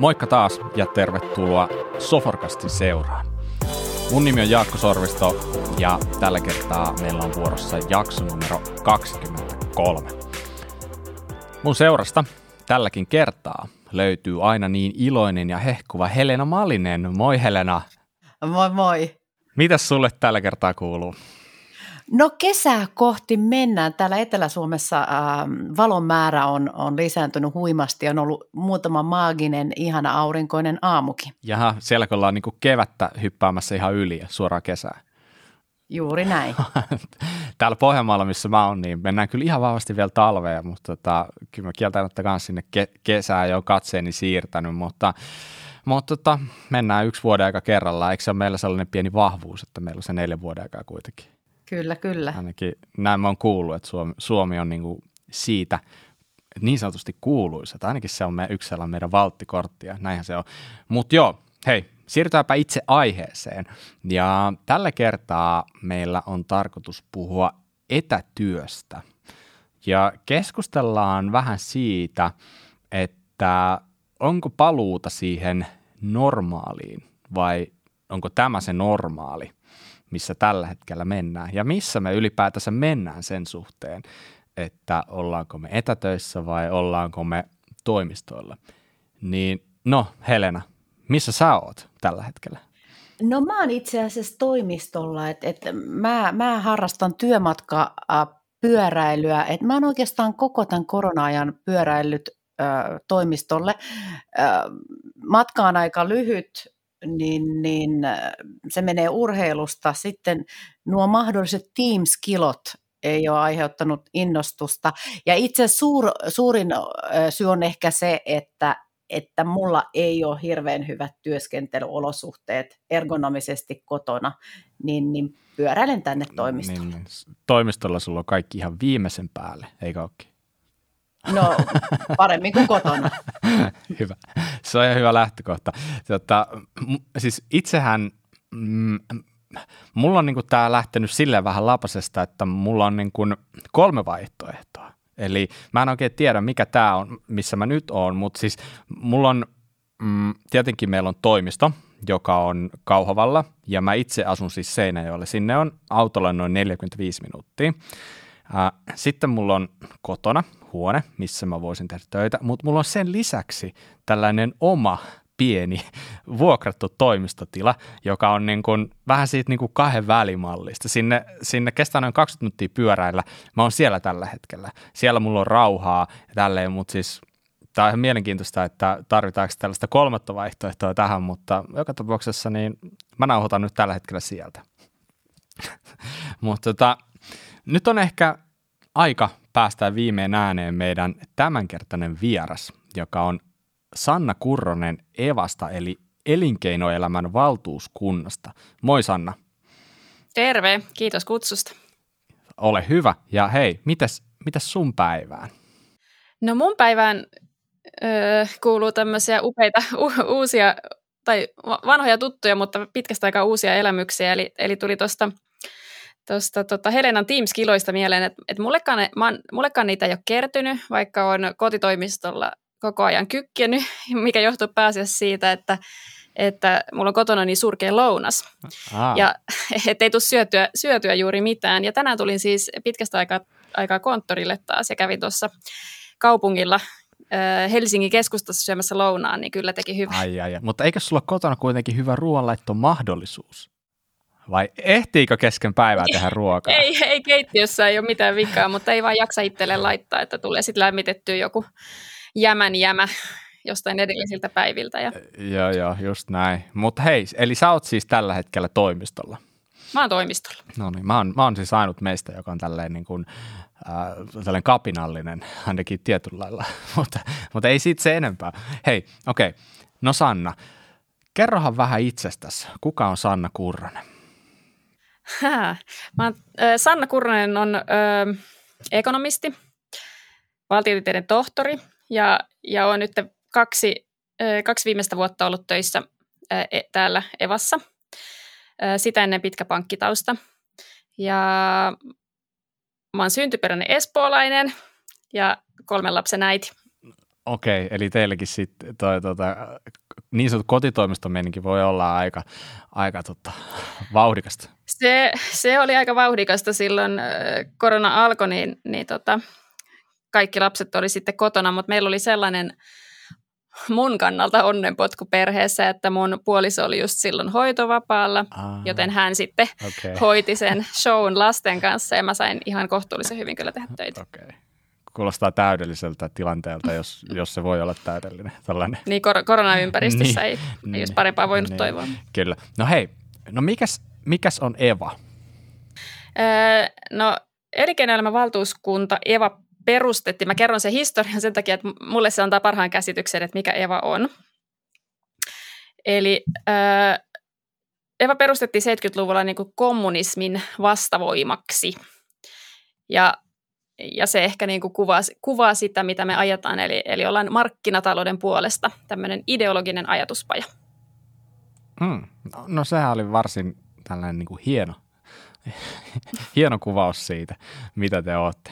Moikka taas ja tervetuloa Soforkastin seuraan. Mun nimi on Jaakko Sorvisto ja tällä kertaa meillä on vuorossa jakso numero 23. Mun seurasta tälläkin kertaa löytyy aina niin iloinen ja hehkuva Helena Malinen. Moi Helena. Moi moi. Mitäs sulle tällä kertaa kuuluu? No kesää kohti mennään. Täällä Etelä-Suomessa äh, valon määrä on, on lisääntynyt huimasti. On ollut muutama maaginen, ihana aurinkoinen aamukin. Jaha, siellä kun ollaan niin kevättä hyppäämässä ihan yli ja suoraan kesää. Juuri näin. Täällä Pohjanmaalla, missä mä oon, niin mennään kyllä ihan vahvasti vielä talveen, mutta tota, kyllä mä kieltämättä kanssa sinne ke- kesää jo katseeni siirtänyt, mutta, mutta tota, mennään yksi vuoden aika kerrallaan. Eikö se ole meillä sellainen pieni vahvuus, että meillä on se neljä vuoden aikaa kuitenkin? Kyllä, kyllä. Ainakin näin mä oon kuullut, että Suomi, Suomi on niin kuin siitä niin sanotusti kuuluisa. Tai ainakin se on me, yksi sellainen meidän valttikorttia. Näinhän se on. Mutta joo, hei, siirrytäänpä itse aiheeseen. Ja tällä kertaa meillä on tarkoitus puhua etätyöstä. Ja keskustellaan vähän siitä, että onko paluuta siihen normaaliin vai onko tämä se normaali, missä tällä hetkellä mennään ja missä me ylipäätänsä mennään sen suhteen, että ollaanko me etätöissä vai ollaanko me toimistoilla. Niin no Helena, missä sä oot tällä hetkellä? No mä oon itse asiassa toimistolla, että et mä, mä harrastan työmatka pyöräilyä, että mä oon oikeastaan koko tämän korona-ajan pyöräillyt ö, toimistolle. Ö, matka on aika lyhyt, niin, niin se menee urheilusta. Sitten nuo mahdolliset Teams-kilot ei ole aiheuttanut innostusta. Ja itse suur, suurin syy on ehkä se, että että mulla ei ole hirveän hyvät työskentelyolosuhteet ergonomisesti kotona, niin, niin pyöräilen tänne toimistolle. Niin, niin. Toimistolla sulla on kaikki ihan viimeisen päälle, eikö olekin? No, paremmin kuin kotona. hyvä. Se on ihan hyvä lähtökohta. Tota, siis itsehän, mm, mulla on niin tämä lähtenyt silleen vähän lapasesta, että mulla on niin kolme vaihtoehtoa. Eli mä en oikein tiedä, mikä tämä on, missä mä nyt oon, mutta siis mulla on, mm, tietenkin meillä on toimisto, joka on Kauhavalla, ja mä itse asun siis Seinäjoelle. Sinne on autolla noin 45 minuuttia. Sitten mulla on kotona huone, missä mä voisin tehdä töitä, mutta mulla on sen lisäksi tällainen oma pieni vuokrattu toimistotila, joka on niin kuin, vähän siitä niin kuin kahden välimallista. Sinne, sinne kestää noin 20 minuuttia pyöräillä. Mä oon siellä tällä hetkellä. Siellä mulla on rauhaa ja tälleen, mutta siis tämä on ihan mielenkiintoista, että tarvitaanko tällaista kolmatta vaihtoehtoa tähän, mutta joka tapauksessa niin mä nauhoitan nyt tällä hetkellä sieltä. mutta tota, nyt on ehkä aika päästään viimein ääneen meidän tämänkertainen vieras, joka on Sanna Kurronen Evasta, eli elinkeinoelämän valtuuskunnasta. Moi Sanna. Terve, kiitos kutsusta. Ole hyvä. Ja hei, mitäs, mitäs sun päivään? No mun päivään öö, kuuluu tämmöisiä upeita u- uusia tai vanhoja tuttuja, mutta pitkästä aikaa uusia elämyksiä. Eli, eli tuli tuosta tuosta tota Helenan Teams-kiloista mieleen, että, että mullekaan, mä, mullekaan niitä ei ole kertynyt, vaikka on kotitoimistolla koko ajan kykkenyt, mikä johtuu pääasiassa siitä, että, että mulla on kotona niin surkea lounas. Aa. Ja ettei tule syötyä, syötyä juuri mitään. Ja tänään tulin siis pitkästä aikaa, aikaa konttorille taas ja kävin tuossa kaupungilla Helsingin keskustassa syömässä lounaan, niin kyllä teki hyvää. Ai, ai, ai. Mutta eikö sulla kotona kuitenkin hyvä ruoanlaitto mahdollisuus? Vai ehtiikö kesken päivää tehdä ruokaa? Ei, ei keittiössä ei ole mitään vikaa, mutta ei vaan jaksa itselle laittaa, että tulee sitten lämmitettyä joku jämän jämä jostain edellisiltä päiviltä. Ja... Joo, joo, just näin. Mutta hei, eli sä oot siis tällä hetkellä toimistolla? Mä oon toimistolla. No niin, mä oon, mä oon siis ainut meistä, joka on tälleen niin kuin, äh, tällainen kapinallinen, ainakin tietyllä lailla, mutta, mutta ei siitä se enempää. Hei, okei, okay. no Sanna, kerrohan vähän itsestäsi. Kuka on Sanna Kurronen? Äh, Sanna Kurronen on äh, ekonomisti, valtiotieteiden tohtori ja, ja olen nyt kaksi, kaksi viimeistä vuotta ollut töissä e, täällä Evassa. Sitä ennen pitkä pankkitausta. Ja mä oon syntyperäinen espoolainen ja kolmen lapsen äiti. Okei, eli teillekin sitten toi, tota, niin sanottu kotitoimistomeninki voi olla aika, aika tota, vauhdikasta. Se, se oli aika vauhdikasta silloin, korona alkoi, niin, niin tota, kaikki lapset oli sitten kotona, mutta meillä oli sellainen mun kannalta onnenpotku perheessä, että mun puoliso oli just silloin hoitovapaalla, ah, joten hän sitten okay. hoiti sen shown lasten kanssa ja mä sain ihan kohtuullisen hyvin kyllä tehdä töitä. Okay. Kuulostaa täydelliseltä tilanteelta, jos, jos se voi olla täydellinen. Tällainen. Niin, kor- koronaympäristössä niin, ei, niin, ei olisi parempaa voinut niin, toivoa. Kyllä. No hei, no mikäs, mikäs on Eva? Öö, no elinkeinoelämän valtuuskunta Eva perustettiin. Mä kerron sen historian sen takia, että mulle se antaa parhaan käsityksen, että mikä Eva on. Eli äh, Eva perustettiin 70-luvulla niin kuin kommunismin vastavoimaksi. Ja, ja se ehkä niin kuin kuvaa, kuvaa sitä, mitä me ajetaan. Eli, eli ollaan markkinatalouden puolesta tämmöinen ideologinen ajatuspaja. Hmm. No, no sehän oli varsin tällainen niin kuin hieno, hieno kuvaus siitä, mitä te olette.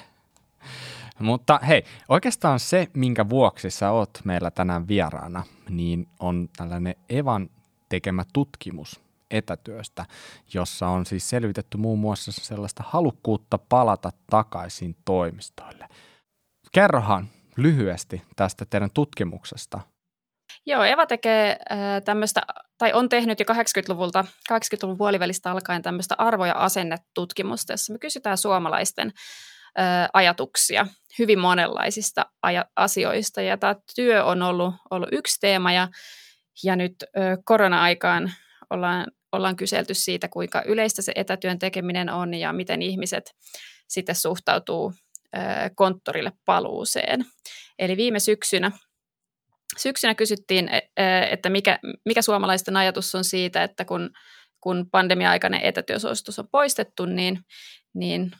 Mutta hei, oikeastaan se, minkä vuoksi sä oot meillä tänään vieraana, niin on tällainen Evan tekemä tutkimus etätyöstä, jossa on siis selvitetty muun muassa sellaista halukkuutta palata takaisin toimistoille. Kerrohan lyhyesti tästä teidän tutkimuksesta. Joo, Eva tekee äh, tämmöistä, tai on tehnyt jo 80-luvulta, 80-luvun puolivälistä alkaen tämmöistä arvo- ja asennetutkimusta, jossa me kysytään suomalaisten ajatuksia hyvin monenlaisista asioista. Ja tämä työ on ollut, ollut yksi teema ja, ja nyt ö, korona-aikaan ollaan, ollaan kyselty siitä, kuinka yleistä se etätyön tekeminen on ja miten ihmiset sitten suhtautuu konttorille paluuseen. Eli viime syksynä syksynä kysyttiin, e, e, että mikä, mikä suomalaisten ajatus on siitä, että kun, kun pandemia-aikainen etätyösuositus on poistettu, niin, niin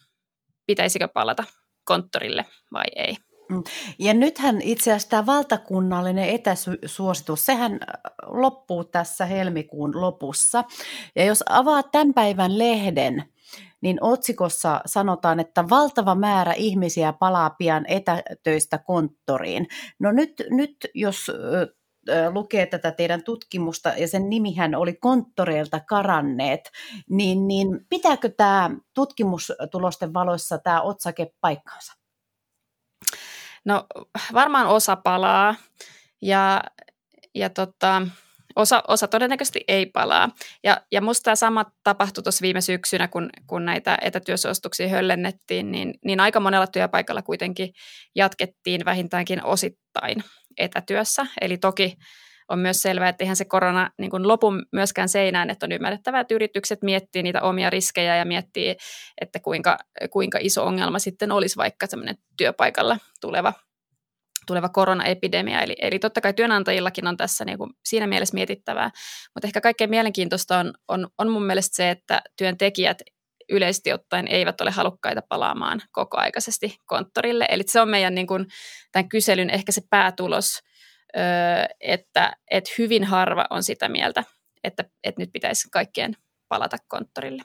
pitäisikö palata konttorille vai ei. Mm. Ja nythän itse asiassa tämä valtakunnallinen etäsuositus, sehän äh, loppuu tässä helmikuun lopussa. Ja jos avaat tämän päivän lehden, niin otsikossa sanotaan, että valtava määrä ihmisiä palaa pian etätöistä konttoriin. No nyt, nyt jos lukee tätä teidän tutkimusta, ja sen nimihän oli konttoreilta karanneet, niin, niin pitääkö tämä tutkimustulosten valoissa tämä otsake paikkaansa? No varmaan osa palaa, ja, ja tota, osa, osa todennäköisesti ei palaa. Ja, ja musta tämä sama tapahtui tuossa viime syksynä, kun, kun näitä etätyösuostuksia höllennettiin, niin, niin aika monella työpaikalla kuitenkin jatkettiin vähintäänkin osittain etätyössä. Eli toki on myös selvää, että eihän se korona niin kuin lopu myöskään seinään, että on ymmärrettävää, että yritykset miettii niitä omia riskejä ja miettii, että kuinka, kuinka iso ongelma sitten olisi vaikka semmoinen työpaikalla tuleva tuleva koronaepidemia. Eli, eli totta kai työnantajillakin on tässä niin kuin siinä mielessä mietittävää, mutta ehkä kaikkein mielenkiintoista on, on, on mun mielestä se, että työntekijät yleisesti ottaen eivät ole halukkaita palaamaan kokoaikaisesti konttorille. Eli se on meidän niin kuin, tämän kyselyn ehkä se päätulos, että, että hyvin harva on sitä mieltä, että, että nyt pitäisi kaikkien palata konttorille.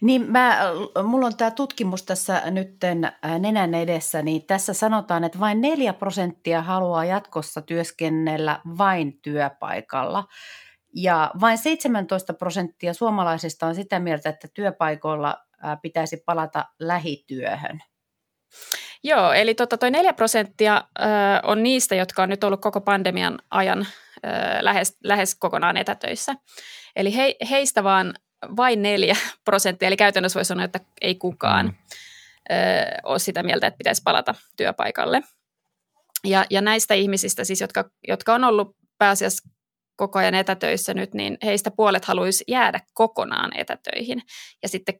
Niin mä, mulla on tämä tutkimus tässä nytten nenän edessä, niin tässä sanotaan, että vain 4 prosenttia haluaa jatkossa työskennellä vain työpaikalla. Ja vain 17 prosenttia suomalaisista on sitä mieltä, että työpaikoilla pitäisi palata lähityöhön. Joo, eli tota, toi 4 prosenttia ö, on niistä, jotka on nyt ollut koko pandemian ajan ö, lähes, lähes kokonaan etätöissä. Eli he, heistä vaan vain neljä prosenttia, eli käytännössä voi sanoa, että ei kukaan mm. ö, ole sitä mieltä, että pitäisi palata työpaikalle. Ja, ja näistä ihmisistä siis, jotka, jotka on ollut pääasiassa koko ajan etätöissä nyt, niin heistä puolet haluaisi jäädä kokonaan etätöihin. Ja sitten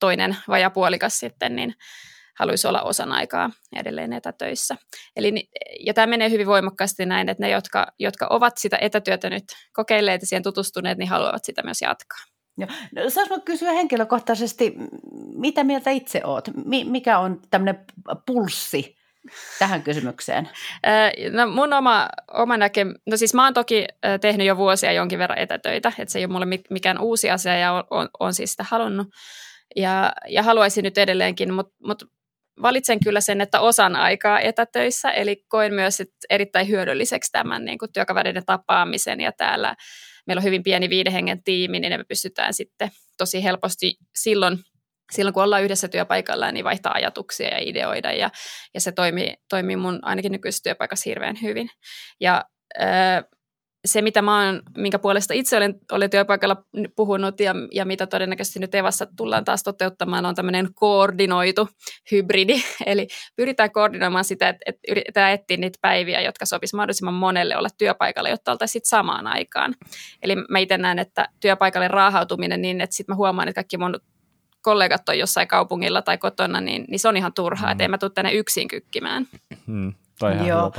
toinen vajapuolikas sitten, niin haluaisi olla osan aikaa edelleen etätöissä. Eli, ja tämä menee hyvin voimakkaasti näin, että ne, jotka, jotka ovat sitä etätyötä nyt kokeilleet ja siihen tutustuneet, niin haluavat sitä myös jatkaa. Joo. No, saanko kysyä henkilökohtaisesti, mitä mieltä itse oot? Mikä on tämmöinen pulssi tähän kysymykseen? No mun oma, oma näke, no siis mä oon toki tehnyt jo vuosia jonkin verran etätöitä, että se ei ole mulle mikään uusi asia ja on, on, on siis sitä halunnut ja, ja haluaisin nyt edelleenkin, mutta mut valitsen kyllä sen, että osan aikaa etätöissä, eli koen myös erittäin hyödylliseksi tämän niin kuin työkavereiden tapaamisen ja täällä meillä on hyvin pieni viiden hengen tiimi, niin me pystytään sitten tosi helposti silloin, silloin kun ollaan yhdessä työpaikalla, niin vaihtaa ajatuksia ja ideoida ja, ja se toimii, toimii mun ainakin nykyisessä työpaikassa hirveän hyvin. Ja se, mitä mä oon, minkä puolesta itse olen, olen työpaikalla puhunut ja, ja mitä todennäköisesti nyt Evassa tullaan taas toteuttamaan, on tämmöinen koordinoitu hybridi. Eli pyritään koordinoimaan sitä, että, että yritetään etsiä niitä päiviä, jotka sopisi mahdollisimman monelle olla työpaikalla, jotta oltaisiin samaan aikaan. Eli mä itse näen, että työpaikalle raahautuminen niin, että sitten mä huomaan, että kaikki mun kollegat on jossain kaupungilla tai kotona, niin, niin se on ihan turhaa, mm. että en mä tule tänne yksin kykkimään. Mm. Toi Joo.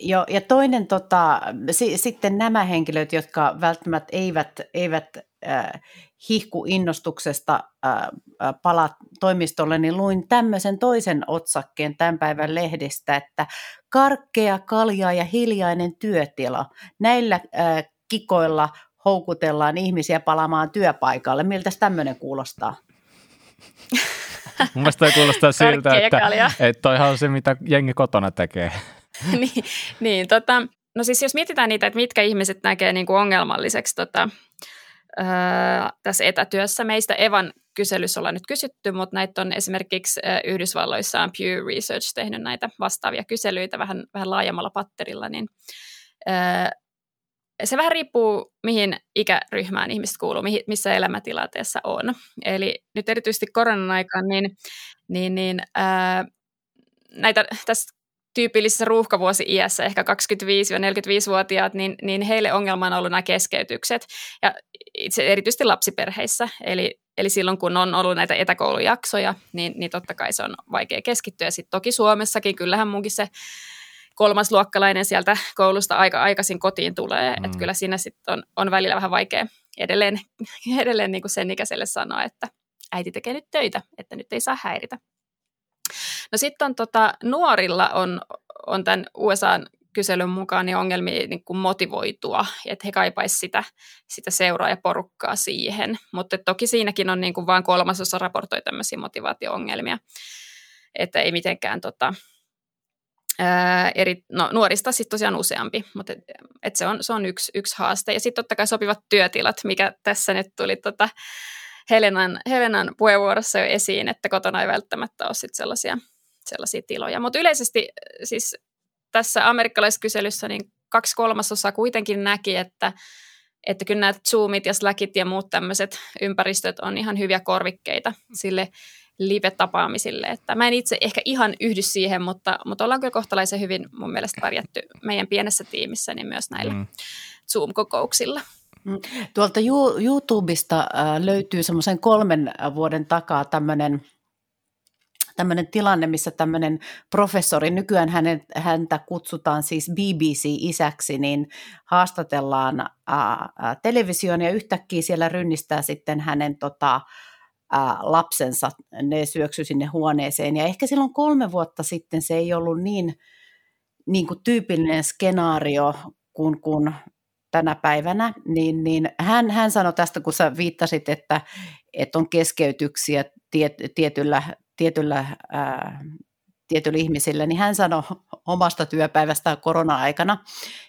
Joo, ja toinen tota, si, sitten nämä henkilöt, jotka välttämättä eivät, eivät äh, hihku innostuksesta äh, palaa toimistolle, niin luin tämmöisen toisen otsakkeen tämän päivän lehdistä, että karkkea, kalja ja hiljainen työtila. Näillä äh, kikoilla houkutellaan ihmisiä palaamaan työpaikalle. Miltä tämmöinen kuulostaa? Mun mielestä toi kuulostaa siltä, että, että toihan on se, mitä jengi kotona tekee. niin, niin tota, no siis jos mietitään niitä, että mitkä ihmiset näkee niin kuin ongelmalliseksi tota, öö, tässä etätyössä, meistä Evan kyselyssä ollaan nyt kysytty, mutta näitä on esimerkiksi Yhdysvalloissa on Pew Research tehnyt näitä vastaavia kyselyitä vähän, vähän laajemmalla patterilla, niin öö, se vähän riippuu, mihin ikäryhmään ihmiset kuuluu, missä elämäntilanteessa on. Eli nyt erityisesti koronan aikaan, niin, niin, niin ää, näitä tässä tyypillisessä ruuhkavuosi-iässä, ehkä 25-45-vuotiaat, niin, niin heille ongelma on ollut nämä keskeytykset, ja itse erityisesti lapsiperheissä. Eli, eli silloin, kun on ollut näitä etäkoulujaksoja, niin, niin totta kai se on vaikea keskittyä. Sitten toki Suomessakin, kyllähän munkin se kolmasluokkalainen sieltä koulusta aika aikaisin kotiin tulee, mm. että kyllä siinä sitten on, on välillä vähän vaikea edelleen, edelleen niin kuin sen ikäiselle sanoa, että äiti tekee nyt töitä, että nyt ei saa häiritä. No sitten on tota, nuorilla on, on tämän USAn kyselyn mukaan niin ongelmia niin kuin motivoitua, että he kaipaisivat sitä, sitä seuraa ja porukkaa siihen. Mutta toki siinäkin on niin kuin vain kolmasosa raportoi tämmöisiä motivaatio-ongelmia, että ei mitenkään tota, eri, no, nuorista sitten tosiaan useampi, mutta et, et se, on, se on yksi, yksi haaste. Ja sitten totta kai sopivat työtilat, mikä tässä nyt tuli tota Helenan, Helenan puheenvuorossa jo esiin, että kotona ei välttämättä ole sit sellaisia, sellaisia tiloja. Mutta yleisesti siis tässä amerikkalaiskyselyssä niin kaksi kolmasosaa kuitenkin näki, että että kyllä nämä Zoomit ja Slackit ja muut tämmöiset ympäristöt on ihan hyviä korvikkeita sille live-tapaamisille. Että mä en itse ehkä ihan yhdy siihen, mutta, mutta ollaan kyllä kohtalaisen hyvin mun mielestä pärjätty meidän pienessä tiimissä niin myös näillä mm. Zoom-kokouksilla. Mm. Tuolta YouTubesta äh, löytyy semmoisen kolmen vuoden takaa tämmöinen tämmöinen tilanne, missä tämmöinen professori, nykyään hänet, häntä kutsutaan siis BBC-isäksi, niin haastatellaan ää, televisioon ja yhtäkkiä siellä rynnistää sitten hänen tota, ää, lapsensa, ne syöksy sinne huoneeseen. Ja ehkä silloin kolme vuotta sitten se ei ollut niin, niin kuin tyypillinen skenaario kuin, kuin tänä päivänä, niin, niin hän, hän sanoi tästä, kun sä viittasit, että, että on keskeytyksiä tiet, tietyllä, tietyllä, ää, tietyllä ihmisillä, niin hän sanoi omasta työpäivästään korona-aikana,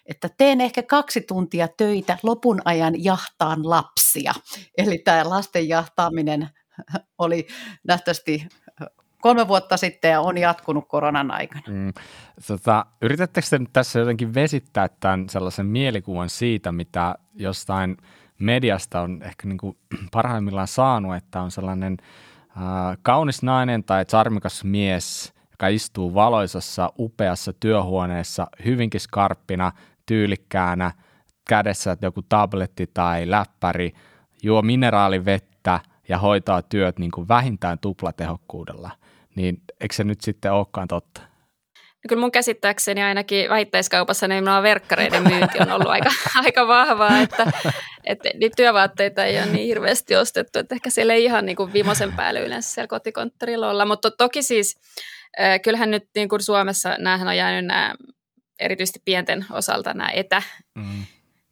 että teen ehkä kaksi tuntia töitä, lopun ajan jahtaan lapsia. Eli tämä lasten jahtaaminen oli nähtävästi kolme vuotta sitten ja on jatkunut koronan aikana. Mm. Tota, yritättekö te nyt tässä jotenkin vesittää tämän sellaisen mielikuvan siitä, mitä jostain mediasta on ehkä niin kuin parhaimmillaan saanut, että on sellainen äh, kaunis nainen tai charmikas mies, joka istuu valoisassa, upeassa työhuoneessa, hyvinkin skarppina, tyylikkäänä, kädessä joku tabletti tai läppäri, juo mineraalivettä ja hoitaa työt niin kuin vähintään tuplatehokkuudella, niin eikö se nyt sitten olekaan totta? No kyllä mun käsittääkseni ainakin vähittäiskaupassa niin verkkareiden myynti on ollut aika, aika vahvaa, että, että niitä työvaatteita ei ole niin hirveästi ostettu, että ehkä siellä ei ihan niin kuin viimeisen päälle yleensä siellä kotikonttorilla olla, mutta toki siis kyllähän nyt niin kuin Suomessa näähän on jäänyt nämä erityisesti pienten osalta nämä etä, mm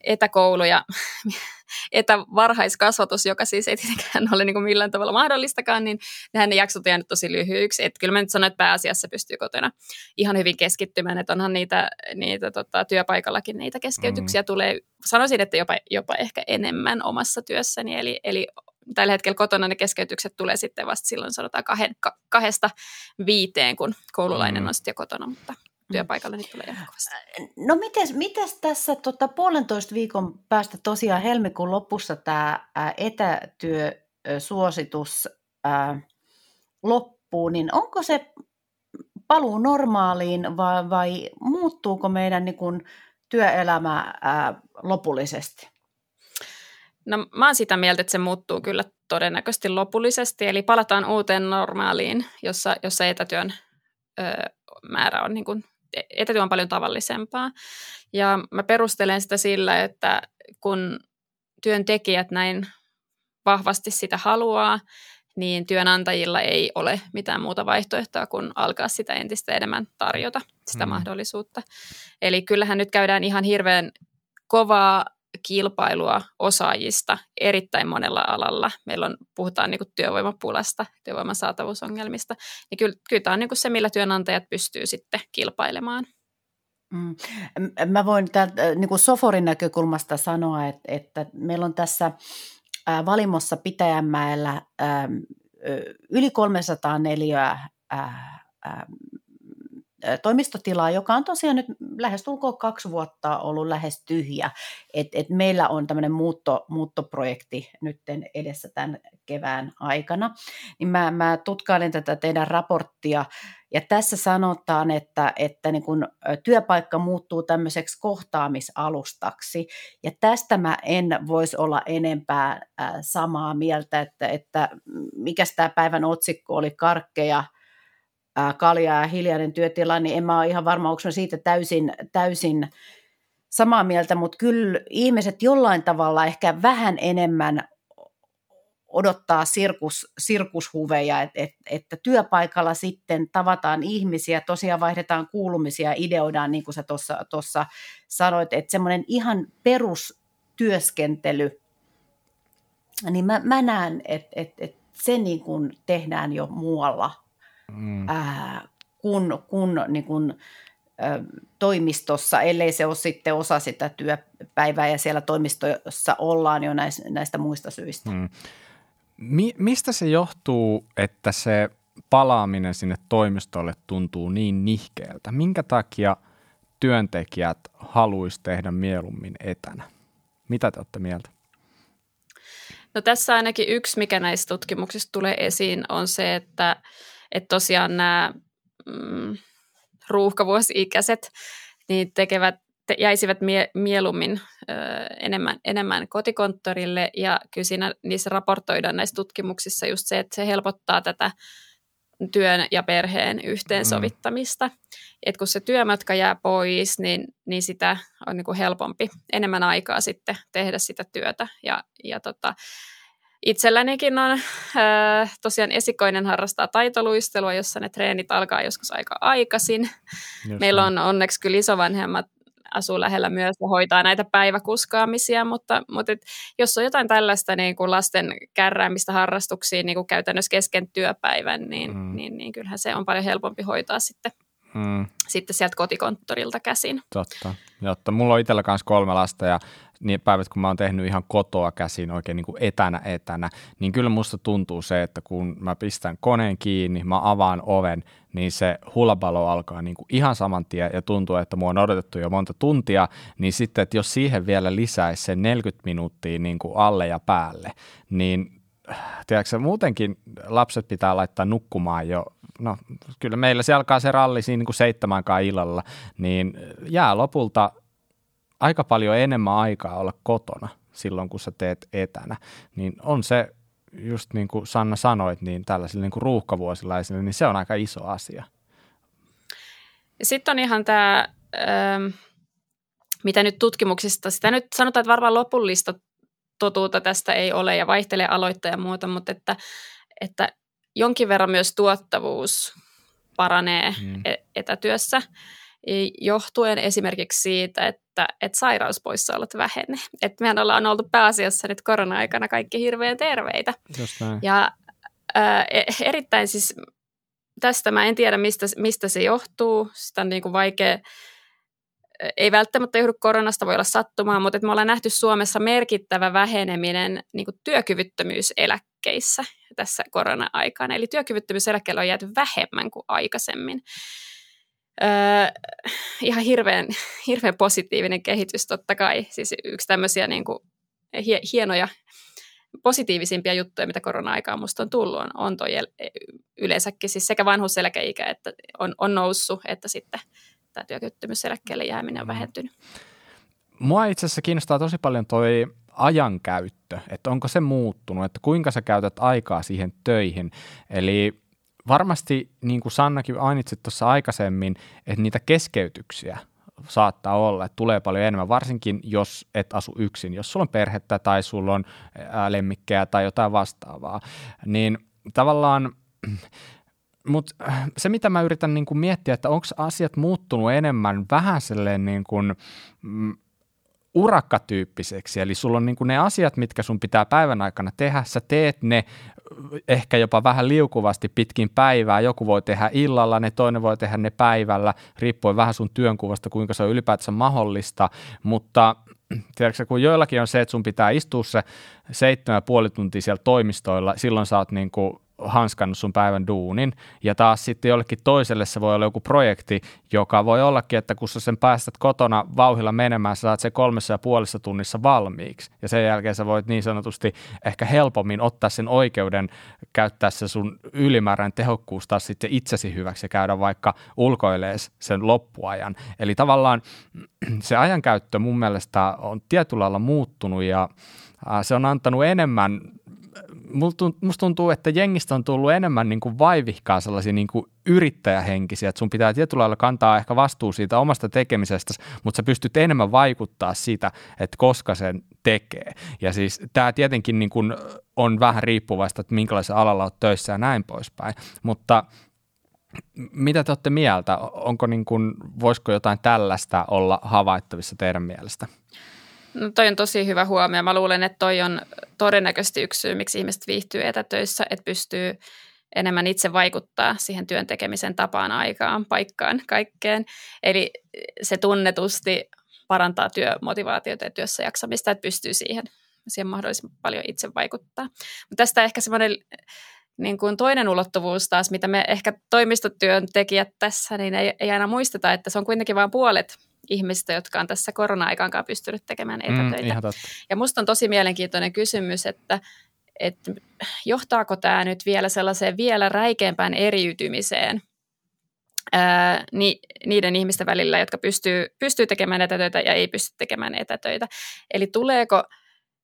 etäkoulu ja etävarhaiskasvatus, joka siis ei tietenkään ole niin kuin millään tavalla mahdollistakaan, niin nehän ne jaksot jäänyt tosi lyhyiksi. Että kyllä mä nyt sanon, että pääasiassa pystyy kotona ihan hyvin keskittymään, että onhan niitä, niitä tota, työpaikallakin niitä keskeytyksiä mm. tulee, sanoisin, että jopa, jopa ehkä enemmän omassa työssäni, eli, eli tällä hetkellä kotona ne keskeytykset tulee sitten vasta silloin sanotaan kahden, kahdesta viiteen, kun koululainen mm. on sitten jo kotona, mutta työpaikalla niin tulee jatkuvasti. No mites, mites tässä tota, puolentoista viikon päästä tosiaan helmikuun lopussa tämä etätyösuositus ää, loppuu, niin onko se paluu normaaliin vai, vai muuttuuko meidän niin kun, työelämä ää, lopullisesti? No mä oon sitä mieltä, että se muuttuu kyllä todennäköisesti lopullisesti, eli palataan uuteen normaaliin, jossa, jossa etätyön ö, määrä on niin kuin etätyö on paljon tavallisempaa. Ja mä perustelen sitä sillä, että kun työntekijät näin vahvasti sitä haluaa, niin työnantajilla ei ole mitään muuta vaihtoehtoa kuin alkaa sitä entistä enemmän tarjota sitä mm. mahdollisuutta. Eli kyllähän nyt käydään ihan hirveän kovaa kilpailua osaajista erittäin monella alalla. Meillä on, puhutaan niin kuin työvoimapulasta, työvoiman saatavuusongelmista, niin kyllä, kyllä tämä on niin kuin se, millä työnantajat pystyy sitten kilpailemaan. Mm. Mä voin täältä niin kuin Soforin näkökulmasta sanoa, että, että meillä on tässä Valimossa Pitäjänmäellä yli 300 neliöä toimistotilaa, joka on tosiaan nyt lähestulkoon kaksi vuotta ollut lähes tyhjä. Et, et meillä on tämmöinen muutto, muuttoprojekti nyt edessä tämän kevään aikana. Niin mä, mä tutkailin tätä teidän raporttia, ja tässä sanotaan, että, että niin kun työpaikka muuttuu tämmöiseksi kohtaamisalustaksi. Ja tästä mä en voisi olla enempää samaa mieltä, että, että mikä tämä päivän otsikko oli, karkkeja – kaljaa ja hiljainen työtila, niin en mä ole ihan varma, onko siitä täysin, täysin samaa mieltä, mutta kyllä ihmiset jollain tavalla ehkä vähän enemmän odottaa sirkus, sirkushuveja, että et, että työpaikalla sitten tavataan ihmisiä, tosiaan vaihdetaan kuulumisia, ideoidaan, niin kuin sä tuossa sanoit, että semmoinen ihan perustyöskentely, niin mä, mä näen, että et, et se niin kuin tehdään jo muualla mm. ää, kun, kun niin kun, ä, toimistossa, ellei se ole sitten osa sitä työpäivää ja siellä toimistossa ollaan jo näistä, näistä muista syistä. Mm. Mi- mistä se johtuu, että se palaaminen sinne toimistolle tuntuu niin nihkeältä? Minkä takia työntekijät haluaisi tehdä mieluummin etänä? Mitä te olette mieltä? No tässä ainakin yksi, mikä näistä tutkimuksista tulee esiin, on se, että että tosiaan nämä mm, ruuhkavuosi-ikäiset niin tekevät, te, jäisivät mie, mieluummin ö, enemmän, enemmän kotikonttorille ja kyllä siinä niissä raportoidaan näissä tutkimuksissa just se, että se helpottaa tätä työn ja perheen yhteensovittamista. Mm. Et kun se työmatka jää pois, niin, niin sitä on niin kuin helpompi enemmän aikaa sitten tehdä sitä työtä. Ja, ja tota, Itsellänikin on äh, tosiaan esikoinen harrastaa taitoluistelua, jossa ne treenit alkaa joskus aika aikaisin. Just Meillä on onneksi kyllä isovanhemmat asuu lähellä myös ja hoitaa näitä päiväkuskaamisia, mutta, mutta et, jos on jotain tällaista niin kuin lasten kärräämistä harrastuksiin niin kuin käytännössä kesken työpäivän, niin, mm. niin, niin kyllähän se on paljon helpompi hoitaa sitten, mm. sitten sieltä kotikonttorilta käsin. Totta, jotta mulla on itsellä myös kolme lasta ja niin päivät, kun mä oon tehnyt ihan kotoa käsin oikein niin kuin etänä etänä, niin kyllä musta tuntuu se, että kun mä pistän koneen kiinni, mä avaan oven, niin se hulabalo alkaa niin kuin ihan saman tien ja tuntuu, että mua on odotettu jo monta tuntia, niin sitten, että jos siihen vielä lisäisi sen 40 minuuttia niin kuin alle ja päälle, niin tiedätkö, muutenkin lapset pitää laittaa nukkumaan jo, no kyllä meillä se alkaa se ralli siinä niin kuin seitsemänkaan illalla, niin jää lopulta aika paljon enemmän aikaa olla kotona silloin, kun sä teet etänä, niin on se, just niin kuin Sanna sanoit, niin tällaisilla niin kuin ruuhkavuosilaisilla, niin se on aika iso asia. Sitten on ihan tämä, ähm, mitä nyt tutkimuksista, sitä nyt sanotaan, että varmaan lopullista totuutta tästä ei ole ja vaihtelee aloittaja ja muuta, mutta että, että jonkin verran myös tuottavuus paranee mm. E-, etätyössä. Johtuen esimerkiksi siitä, että, että sairauspoissaolot vähene. Että mehän ollaan oltu pääasiassa nyt korona-aikana kaikki hirveän terveitä. Ja ää, e, erittäin siis tästä mä en tiedä, mistä, mistä se johtuu. Sitä on niin kuin vaikea, ei välttämättä johdu koronasta, voi olla sattumaa, mutta että me ollaan nähty Suomessa merkittävä väheneminen niin kuin työkyvyttömyyseläkkeissä tässä korona-aikana. Eli työkyvyttömyyseläkkeellä on jääty vähemmän kuin aikaisemmin. Öö, ihan hirveän, hirveän positiivinen kehitys totta kai. Siis yksi tämmöisiä niin kuin hienoja positiivisimpia juttuja, mitä korona-aikaan musta on tullut, on, on toi yleensäkin siis sekä vanhuuseläkeikä että on, on noussut, että sitten tämä työkyvyttömyyseläkkeelle jääminen on mm. vähentynyt. Mua itse asiassa kiinnostaa tosi paljon toi ajankäyttö, että onko se muuttunut, että kuinka sä käytät aikaa siihen töihin. Eli varmasti, niin kuin Sannakin mainitsit tuossa aikaisemmin, että niitä keskeytyksiä saattaa olla, että tulee paljon enemmän, varsinkin jos et asu yksin, jos sulla on perhettä tai sulla on lemmikkejä tai jotain vastaavaa, niin tavallaan mutta se, mitä mä yritän niin kuin miettiä, että onko asiat muuttunut enemmän vähän silleen niin kuin, mm, urakkatyyppiseksi, eli sulla on niin kuin ne asiat, mitkä sun pitää päivän aikana tehdä, sä teet ne ehkä jopa vähän liukuvasti pitkin päivää, joku voi tehdä illalla, ne toinen voi tehdä ne päivällä, riippuen vähän sun työnkuvasta, kuinka se on ylipäätänsä mahdollista, mutta tiedätkö, kun joillakin on se, että sun pitää istua se seitsemän puoli tuntia siellä toimistoilla, silloin sä oot niin kuin hanskannut sun päivän duunin. Ja taas sitten jollekin toiselle se voi olla joku projekti, joka voi ollakin, että kun sä sen päästät kotona vauhilla menemään, sä saat sen kolmessa ja puolessa tunnissa valmiiksi. Ja sen jälkeen sä voit niin sanotusti ehkä helpommin ottaa sen oikeuden käyttää se sun ylimääräinen tehokkuus taas sitten itsesi hyväksi ja käydä vaikka ulkoilees sen loppuajan. Eli tavallaan se ajankäyttö mun mielestä on tietyllä lailla muuttunut ja se on antanut enemmän musta tuntuu, että jengistä on tullut enemmän niin kuin vaivihkaa sellaisia niin kuin yrittäjähenkisiä, että sun pitää tietyllä lailla kantaa ehkä vastuu siitä omasta tekemisestä, mutta sä pystyt enemmän vaikuttaa siitä, että koska sen tekee. Ja siis tämä tietenkin niin kuin on vähän riippuvaista, että minkälaisella alalla olet töissä ja näin poispäin, mutta mitä te olette mieltä? Onko niin kuin, voisiko jotain tällaista olla havaittavissa teidän mielestä? No toi on tosi hyvä huomio. Mä luulen, että toi on todennäköisesti yksi syy, miksi ihmiset viihtyy etätöissä, että pystyy enemmän itse vaikuttaa siihen työn tekemisen tapaan, aikaan, paikkaan, kaikkeen. Eli se tunnetusti parantaa työmotivaatiota ja työssä jaksamista, että pystyy siihen, siihen mahdollisimman paljon itse vaikuttaa. Mutta tästä ehkä semmoinen niin kuin toinen ulottuvuus taas, mitä me ehkä toimistotyöntekijät tässä, niin ei, ei aina muisteta, että se on kuitenkin vain puolet ihmistä, jotka on tässä korona-aikaan pystynyt tekemään mm, etätöitä. Mm, ja musta on tosi mielenkiintoinen kysymys, että, että johtaako tämä nyt vielä sellaiseen vielä räikeämpään eriytymiseen ää, ni, niiden ihmisten välillä, jotka pystyy, pystyy tekemään etätöitä ja ei pysty tekemään etätöitä. Eli tuleeko –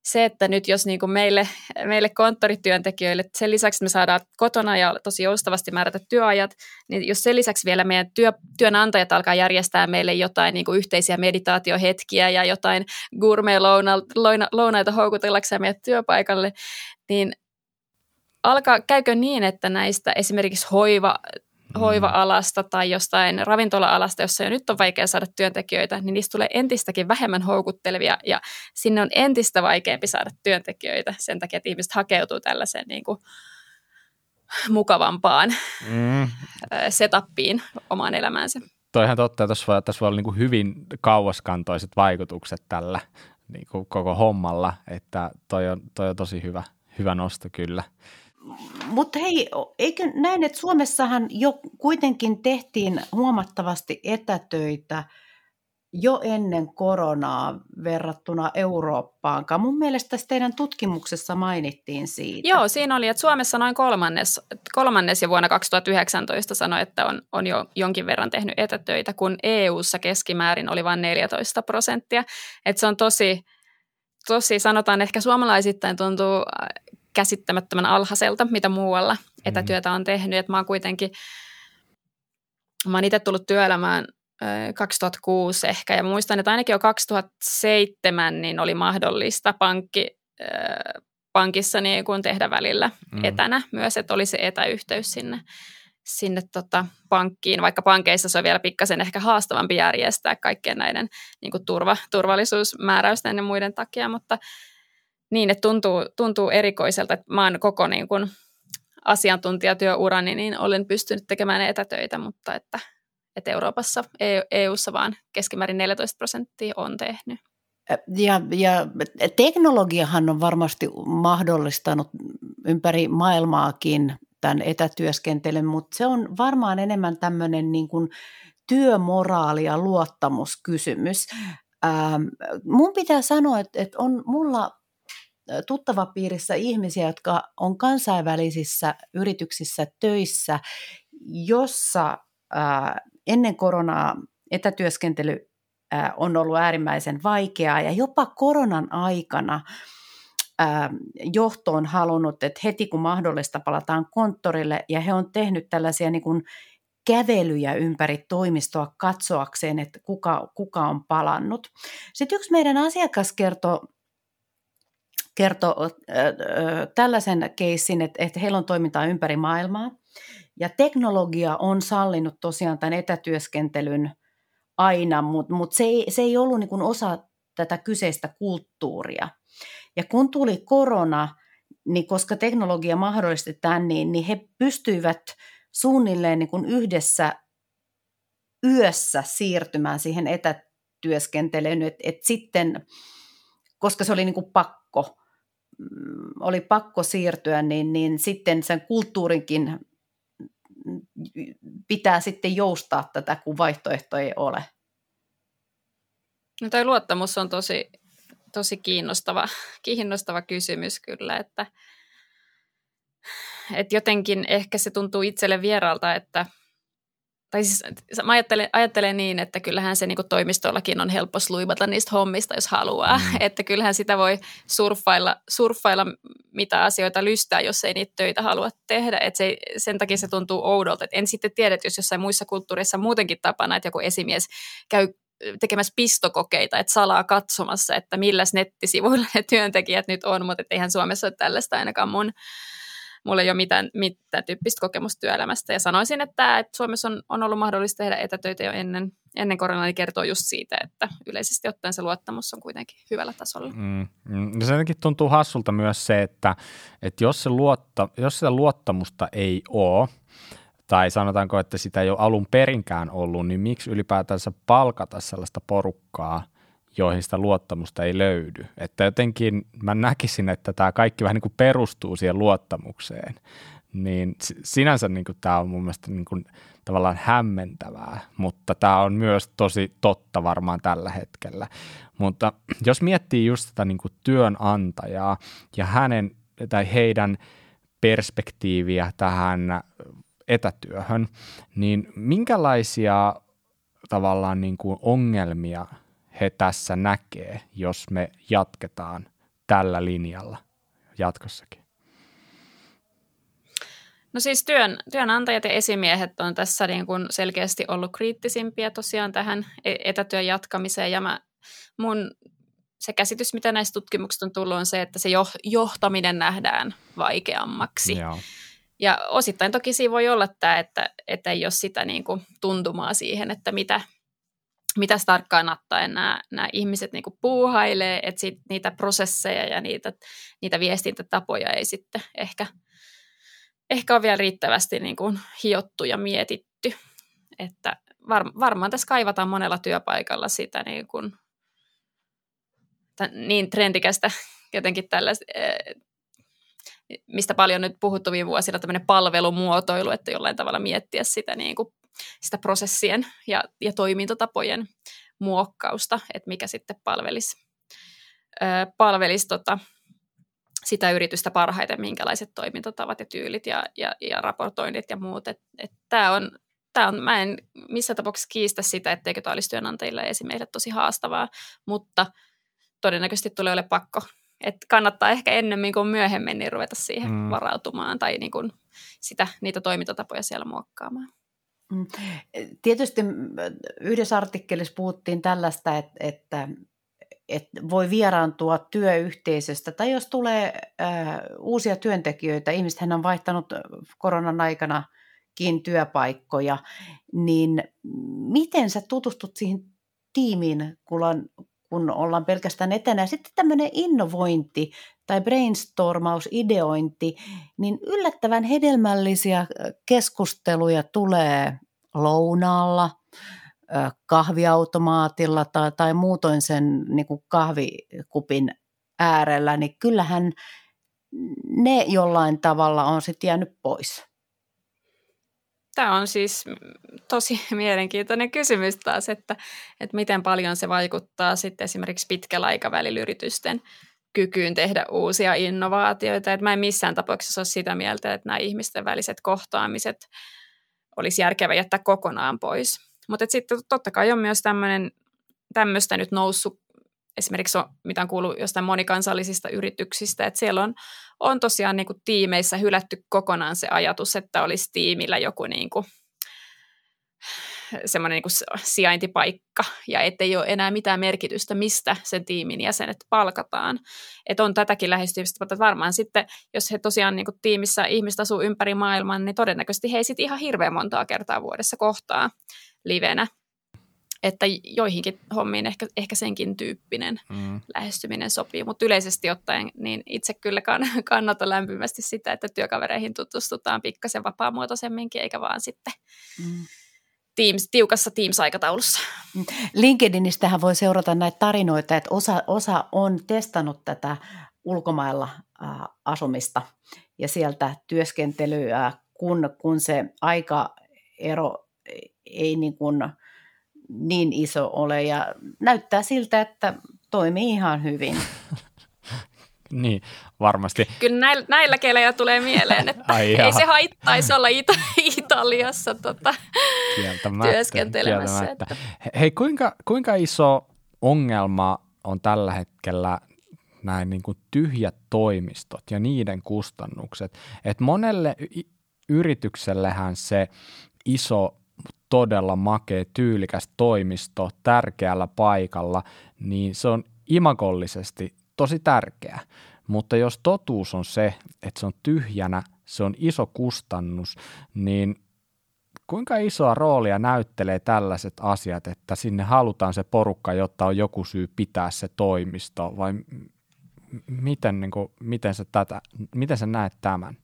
se, että nyt jos niin kuin meille, meille konttorityöntekijöille, sen lisäksi me saadaan kotona ja tosi joustavasti määrätä työajat, niin jos sen lisäksi vielä meidän työ, työnantajat alkaa järjestää meille jotain niin kuin yhteisiä meditaatiohetkiä ja jotain gourmet-lounaita houkutellakseen meidän työpaikalle, niin alkaa, käykö niin, että näistä esimerkiksi hoiva. Hoiva-alasta tai jostain ravintola-alasta, jossa jo nyt on vaikea saada työntekijöitä, niin niistä tulee entistäkin vähemmän houkuttelevia ja sinne on entistä vaikeampi saada työntekijöitä sen takia, että ihmiset hakeutuu tällaiseen niin kuin mukavampaan mm. setappiin omaan elämäänsä. Toihan totta, tässä voi, tässä voi olla niin kuin hyvin kauaskantoiset vaikutukset tällä niin kuin koko hommalla, että toi on, toi on tosi hyvä, hyvä nosto kyllä mutta hei, eikö näin, että Suomessahan jo kuitenkin tehtiin huomattavasti etätöitä jo ennen koronaa verrattuna Eurooppaan. Mun mielestä teidän tutkimuksessa mainittiin siitä. Joo, siinä oli, että Suomessa noin kolmannes, kolmannes ja vuonna 2019 sanoi, että on, on jo jonkin verran tehnyt etätöitä, kun EU-ssa keskimäärin oli vain 14 prosenttia. Että se on tosi, tosi, sanotaan ehkä suomalaisittain tuntuu käsittämättömän alhaiselta, mitä muualla mm. etätyötä on tehnyt. Et mä oon kuitenkin, mä oon itse tullut työelämään 2006 ehkä, ja muistan, että ainakin jo 2007 niin oli mahdollista pankki, pankissa niin kun tehdä välillä mm. etänä myös, että oli se etäyhteys sinne, sinne tota, pankkiin, vaikka pankeissa se on vielä pikkasen ehkä haastavampi järjestää kaikkien näiden niin kuin turva, turvallisuusmääräysten ja muiden takia, mutta niin, että tuntuu, tuntuu erikoiselta, että mä oon koko niin kuin asiantuntijatyöurani, niin olen pystynyt tekemään etätöitä, mutta että, että Euroopassa, EU-ssa vaan keskimäärin 14 prosenttia on tehnyt. Ja, ja teknologiahan on varmasti mahdollistanut ympäri maailmaakin tämän etätyöskentelyn, mutta se on varmaan enemmän tämmöinen niin kuin työmoraali- ja luottamuskysymys. Ähm, mun pitää sanoa, että, että on mulla tuttava piirissä ihmisiä, jotka on kansainvälisissä yrityksissä töissä, jossa ennen koronaa etätyöskentely on ollut äärimmäisen vaikeaa ja jopa koronan aikana johto on halunnut, että heti kun mahdollista palataan konttorille ja he on tehnyt tällaisia niin kuin kävelyjä ympäri toimistoa katsoakseen, että kuka, kuka on palannut. Sitten yksi meidän asiakas kertoi, kertoi äh, tällaisen keissin, että, että heillä on toimintaa ympäri maailmaa. Ja teknologia on sallinut tosiaan tämän etätyöskentelyn aina, mutta, mutta se, ei, se ei ollut niin osa tätä kyseistä kulttuuria – ja kun tuli korona, niin koska teknologia mahdollisti tämän, niin, niin he pystyivät suunnilleen niin kuin yhdessä yössä siirtymään siihen etätyöskentelyyn, että et sitten, koska se oli niin kuin pakko, oli pakko siirtyä, niin, niin sitten sen kulttuurinkin pitää sitten joustaa tätä, kun vaihtoehto ei ole. No toi luottamus on tosi tosi kiinnostava, kiinnostava kysymys kyllä, että, että jotenkin ehkä se tuntuu itselle vieraalta, että tai siis mä ajattelen, ajattelen niin, että kyllähän se niinku toimistollakin on helppo sluibata niistä hommista, jos haluaa. Mm. Että kyllähän sitä voi surffailla, surffailla, mitä asioita lystää, jos ei niitä töitä halua tehdä. Et se, sen takia se tuntuu oudolta. Et en sitten tiedä, että jos jossain muissa kulttuureissa muutenkin tapana, että joku esimies käy tekemässä pistokokeita, että salaa katsomassa, että milläs nettisivuilla ne työntekijät nyt on, mutta eihän Suomessa ole tällaista ainakaan mun, mulla ei ole mitään, mitään tyyppistä kokemusta työelämästä. Ja sanoisin, että, että Suomessa on, on ollut mahdollista tehdä etätöitä jo ennen, ennen koronaa, niin kertoo just siitä, että yleisesti ottaen se luottamus on kuitenkin hyvällä tasolla. Mm, mm. Ja jotenkin tuntuu hassulta myös se, että, että jos, se luotta, jos sitä luottamusta ei ole, tai sanotaanko, että sitä ei ole alun perinkään ollut, niin miksi ylipäätänsä palkata sellaista porukkaa, joihin sitä luottamusta ei löydy. Että jotenkin mä näkisin, että tämä kaikki vähän niin kuin perustuu siihen luottamukseen. Niin sinänsä niin kuin tämä on mun mielestä niin kuin tavallaan hämmentävää, mutta tämä on myös tosi totta varmaan tällä hetkellä. Mutta jos miettii just tätä niin kuin työnantajaa ja hänen tai heidän perspektiiviä tähän etätyöhön, niin minkälaisia tavallaan niin kuin ongelmia he tässä näkee, jos me jatketaan tällä linjalla jatkossakin? No siis työn, työnantajat ja esimiehet on tässä niin kuin selkeästi ollut kriittisimpiä tosiaan tähän e-, etätyön jatkamiseen ja mä, mun se käsitys, mitä näistä tutkimuksista on tullut, on se, että se johtaminen nähdään vaikeammaksi. Joo. Ja osittain toki siinä voi olla tämä, että, että ei ole sitä niin kuin tuntumaa siihen, että mitä, mitä tarkkaan ottaen nämä, nämä ihmiset niin kuin puuhailee, että sit niitä prosesseja ja niitä, niitä viestintätapoja ei sitten ehkä, ehkä ole vielä riittävästi niin kuin hiottu ja mietitty. Että var, varmaan tässä kaivataan monella työpaikalla sitä niin, kuin, niin trendikästä jotenkin tällaista mistä paljon nyt puhuttu viime vuosina, tämmöinen palvelumuotoilu, että jollain tavalla miettiä sitä, niin kuin, sitä prosessien ja, ja toimintatapojen muokkausta, että mikä sitten palvelisi, palvelisi tota, sitä yritystä parhaiten, minkälaiset toimintatavat ja tyylit ja, ja, ja raportoinnit ja muut. Et, et tämä on, tää on, mä en missä tapauksessa kiistä sitä, etteikö tämä olisi työnantajille ja esimiehille tosi haastavaa, mutta todennäköisesti tulee ole pakko että kannattaa ehkä ennemmin kuin myöhemmin niin ruveta siihen mm. varautumaan tai niin kuin sitä, niitä toimintatapoja siellä muokkaamaan. Mm. Tietysti yhdessä artikkelissa puhuttiin tällaista, että, että, että voi vieraantua työyhteisöstä tai jos tulee äh, uusia työntekijöitä, ihmiset on vaihtanut koronan aikana muitakin työpaikkoja, niin miten sä tutustut siihen tiimiin, kun ollaan, kun ollaan pelkästään etänä. Sitten tämmöinen innovointi tai brainstormaus, ideointi, niin yllättävän hedelmällisiä keskusteluja tulee lounaalla, kahviautomaatilla tai, tai muutoin sen niin kuin kahvikupin äärellä, niin kyllähän ne jollain tavalla on sitten jäänyt pois. Tämä on siis tosi mielenkiintoinen kysymys taas, että, että miten paljon se vaikuttaa sitten esimerkiksi pitkällä aikavälillä yritysten kykyyn tehdä uusia innovaatioita. Että mä en missään tapauksessa ole sitä mieltä, että nämä ihmisten väliset kohtaamiset olisi järkevä jättää kokonaan pois. Mutta sitten totta kai on myös tämmöistä nyt noussut esimerkiksi on, mitä on kuullut jostain monikansallisista yrityksistä, että siellä on, on tosiaan niin kuin tiimeissä hylätty kokonaan se ajatus, että olisi tiimillä joku niin kuin, semmoinen niin sijaintipaikka ja ettei ole enää mitään merkitystä, mistä sen tiimin jäsenet palkataan. Että on tätäkin lähestymistä, mutta varmaan sitten, jos he tosiaan niin kuin tiimissä ihmistä asuu ympäri maailman, niin todennäköisesti he sitten ihan hirveän montaa kertaa vuodessa kohtaa livenä että joihinkin hommiin ehkä, ehkä senkin tyyppinen mm. lähestyminen sopii, mutta yleisesti ottaen niin itse kyllä kannatan lämpimästi sitä, että työkavereihin tutustutaan pikkasen vapaamuotoisemminkin, eikä vaan sitten mm. Teams, tiukassa Teams-aikataulussa. Mm. LinkedInistähän voi seurata näitä tarinoita, että osa, osa on testannut tätä ulkomailla äh, asumista ja sieltä työskentelyä, kun, kun se aikaero ei niin kuin – niin iso ole ja näyttää siltä, että toimii ihan hyvin. niin, varmasti. Kyllä näillä, näillä kelejä tulee mieleen, että Ai ei se haittaisi olla Ita- Italiassa tota, työskentelemässä. Että. Hei, kuinka, kuinka iso ongelma on tällä hetkellä näin niin kuin tyhjät toimistot ja niiden kustannukset? Et monelle y- yrityksellehän se iso todella makea, tyylikäs toimisto tärkeällä paikalla, niin se on imagollisesti tosi tärkeä. Mutta jos totuus on se, että se on tyhjänä, se on iso kustannus, niin kuinka isoa roolia näyttelee tällaiset asiat, että sinne halutaan se porukka, jotta on joku syy pitää se toimisto, vai miten, niin kuin, miten, sä, tätä, miten sä näet tämän?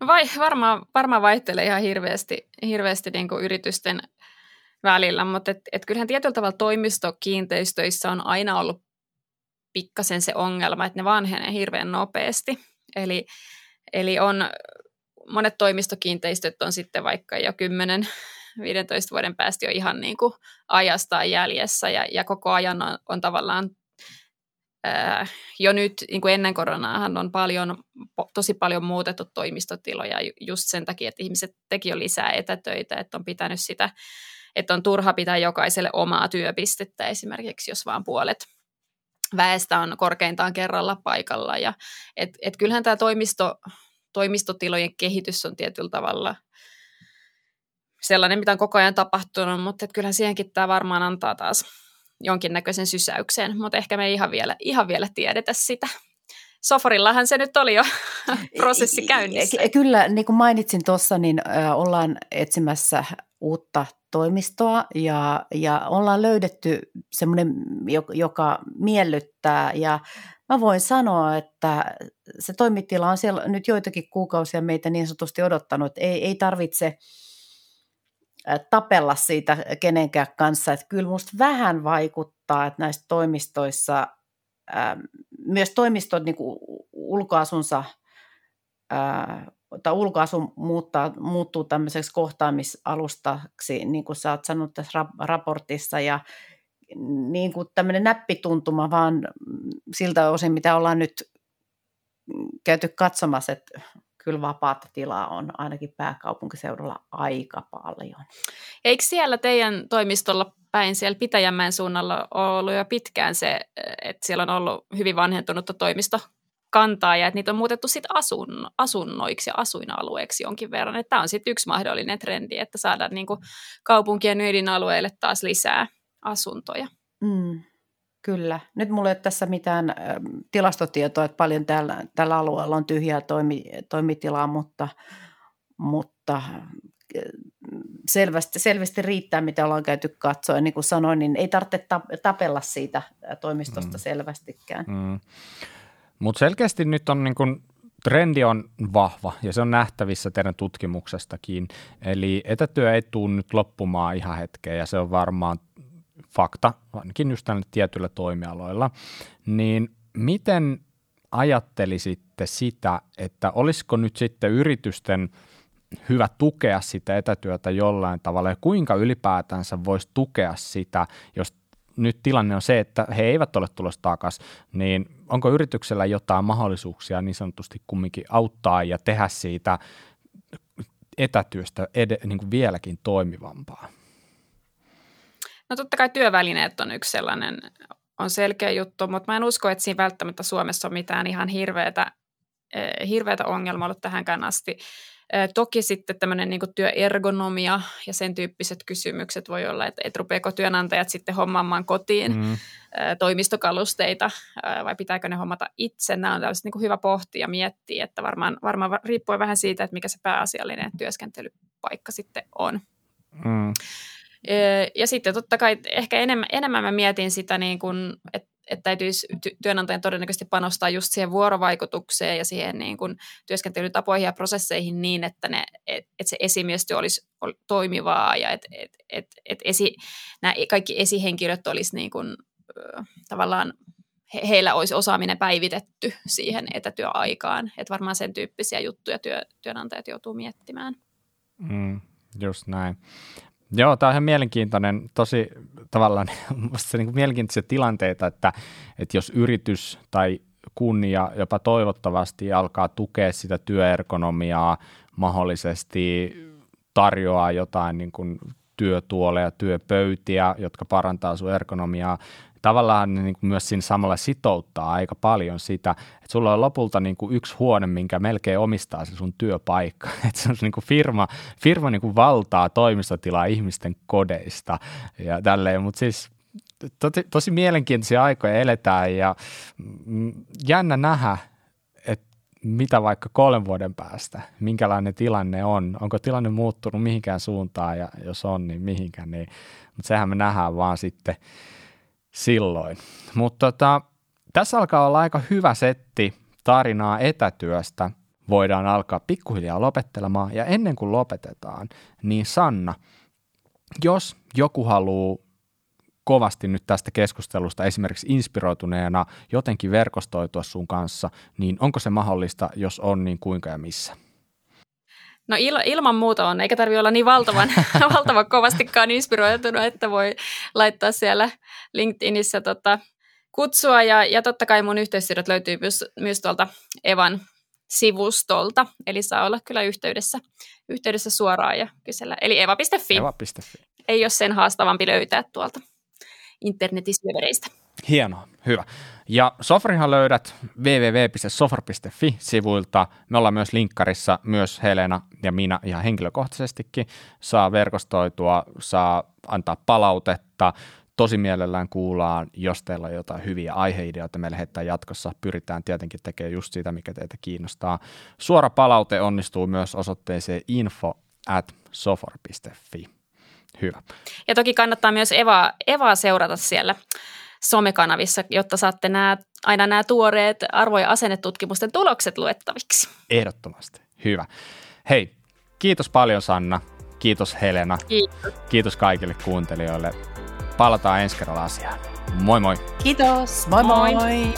No vai, varmaan, varmaan vaihtelee ihan hirveästi, hirveästi niin kuin yritysten välillä, mutta et, et kyllähän tietyllä tavalla toimistokiinteistöissä on aina ollut pikkasen se ongelma, että ne vanhenee hirveän nopeasti. Eli, eli on, monet toimistokiinteistöt on sitten vaikka jo 10 15 vuoden päästä jo ihan niin kuin ajastaan jäljessä ja, ja koko ajan on, on tavallaan Äh, jo nyt niin kuin ennen koronaahan on paljon, tosi paljon muutettu toimistotiloja just sen takia, että ihmiset teki jo lisää etätöitä, että on pitänyt sitä, että on turha pitää jokaiselle omaa työpistettä esimerkiksi, jos vaan puolet väestä on korkeintaan kerralla paikalla. Ja et, et kyllähän tämä toimisto, toimistotilojen kehitys on tietyllä tavalla sellainen, mitä on koko ajan tapahtunut, mutta et kyllähän siihenkin tämä varmaan antaa taas jonkinnäköisen sysäyksen, mutta ehkä me ei ihan vielä, ihan vielä tiedetä sitä. Soforillahan se nyt oli jo prosessi käynnissä. Kyllä, niin kuin mainitsin tuossa, niin ollaan etsimässä uutta toimistoa ja, ja ollaan löydetty semmoinen, joka miellyttää ja mä voin sanoa, että se toimitila on siellä nyt joitakin kuukausia meitä niin sanotusti odottanut. Ei, ei tarvitse tapella siitä kenenkään kanssa. Että kyllä minusta vähän vaikuttaa, että näissä toimistoissa, myös toimistot niin ulkoasunsa tai ulkoasu muuttaa, muuttuu tämmöiseksi kohtaamisalustaksi, niin kuin sä oot sanonut tässä raportissa, ja niin kuin tämmöinen näppituntuma vaan siltä osin, mitä ollaan nyt käyty katsomassa, että kyllä vapaata tilaa on ainakin pääkaupunkiseudulla aika paljon. Eikö siellä teidän toimistolla päin siellä Pitäjänmäen suunnalla ollut jo pitkään se, että siellä on ollut hyvin vanhentunutta toimisto kantaa ja että niitä on muutettu sitten asun, asunnoiksi ja asuinalueeksi jonkin verran. Tämä on sitten yksi mahdollinen trendi, että saadaan niin kaupunkien ydinalueille taas lisää asuntoja. Mm. Kyllä. Nyt mulla ei ole tässä mitään tilastotietoa, että paljon tällä, tällä alueella on tyhjää toimi, toimitilaa, mutta, mutta selvästi, selvästi riittää, mitä ollaan käyty katsoa. Ja niin kuin sanoin, niin ei tarvitse tapella siitä toimistosta mm. selvästikään. Mm. Mutta selkeästi nyt on niin kun, trendi on vahva ja se on nähtävissä teidän tutkimuksestakin. Eli etätyö ei tule nyt loppumaan ihan hetkeen ja se on varmaan fakta, ainakin just tänne tietyillä toimialoilla. Niin miten ajattelisitte sitä, että olisiko nyt sitten yritysten – hyvä tukea sitä etätyötä jollain tavalla ja kuinka ylipäätänsä voisi tukea sitä, jos nyt tilanne on se, että he eivät ole tulossa takaisin, niin onko yrityksellä jotain mahdollisuuksia niin sanotusti kumminkin auttaa ja tehdä siitä etätyöstä ed- niin kuin vieläkin toimivampaa? No totta kai työvälineet on yksi sellainen, on selkeä juttu, mutta mä en usko, että siinä välttämättä Suomessa on mitään ihan hirveätä, eh, hirveätä ongelmaa ollut tähänkään asti. Toki sitten tämmöinen niin työergonomia ja sen tyyppiset kysymykset voi olla, että, että rupeako työnantajat sitten hommaamaan kotiin mm. toimistokalusteita vai pitääkö ne hommata itse. Nämä on tällaiset niin hyvä pohtia ja miettiä, että varmaan, varmaan riippuu vähän siitä, että mikä se pääasiallinen työskentelypaikka sitten on. Mm. Ja sitten totta kai ehkä enemmän, enemmän mä mietin sitä, niin kuin, että että täytyisi työnantajan todennäköisesti panostaa just siihen vuorovaikutukseen ja siihen niin kuin työskentelytapoihin ja prosesseihin niin, että, ne, et, että se esimiestyö olisi toimivaa ja että et, et, et esi, nämä kaikki esihenkilöt olisi niin kuin, tavallaan he, heillä olisi osaaminen päivitetty siihen etätyöaikaan. Että varmaan sen tyyppisiä juttuja työ, työnantajat joutuu miettimään. Mm, just näin. Joo, tämä on ihan mielenkiintoinen, tosi tavallaan se niin mielenkiintoisia tilanteita, että, että jos yritys tai kunnia jopa toivottavasti alkaa tukea sitä työergonomiaa, mahdollisesti tarjoaa jotain niin kuin työtuoleja, työpöytiä, jotka parantaa sun ergonomiaa, tavallaan ne niin kuin myös siinä samalla sitouttaa aika paljon sitä, että sulla on lopulta niin kuin yksi huone, minkä melkein omistaa se sun työpaikka. Että se on niin kuin firma, firma niin kuin valtaa toimistotilaa ihmisten kodeista ja tälleen, mutta siis tosi, tosi mielenkiintoisia aikoja eletään ja jännä nähdä, mitä vaikka kolmen vuoden päästä, minkälainen tilanne on, onko tilanne muuttunut mihinkään suuntaan ja jos on, niin mihinkään, niin, mutta sehän me nähdään vaan sitten – silloin. Mutta tota, tässä alkaa olla aika hyvä setti tarinaa etätyöstä. Voidaan alkaa pikkuhiljaa lopettelemaan. Ja ennen kuin lopetetaan, niin Sanna, jos joku haluaa kovasti nyt tästä keskustelusta esimerkiksi inspiroituneena jotenkin verkostoitua sun kanssa, niin onko se mahdollista, jos on, niin kuinka ja missä? No il, ilman muuta on, eikä tarvitse olla niin valtavan, valtavan kovastikaan inspiroitunut, että voi laittaa siellä LinkedInissä tota, kutsua. Ja, ja totta kai mun yhteystiedot löytyy myös, myös tuolta Evan sivustolta, eli saa olla kyllä yhteydessä, yhteydessä suoraan ja kysellä. Eli eva.fi. eva.fi. Ei ole sen haastavampi löytää tuolta internetin syövereistä. Hienoa, hyvä. Ja Sofrihan löydät www.sofr.fi-sivuilta. Me ollaan myös linkkarissa, myös Helena ja minä ihan henkilökohtaisestikin saa verkostoitua, saa antaa palautetta. Tosi mielellään kuullaan, jos teillä on jotain hyviä aiheideoita meille heittää jatkossa. Pyritään tietenkin tekemään just sitä, mikä teitä kiinnostaa. Suora palaute onnistuu myös osoitteeseen info at sofor.fi. Hyvä. Ja toki kannattaa myös Eva, Evaa seurata siellä somekanavissa, jotta saatte nämä, aina nämä tuoreet arvo- ja asennetutkimusten tulokset luettaviksi. Ehdottomasti. Hyvä. Hei, kiitos paljon Sanna. Kiitos Helena. Kiitos. Kiitos kaikille kuuntelijoille. Palataan ensi kerralla asiaan. Moi moi. Kiitos. Moi moi. moi.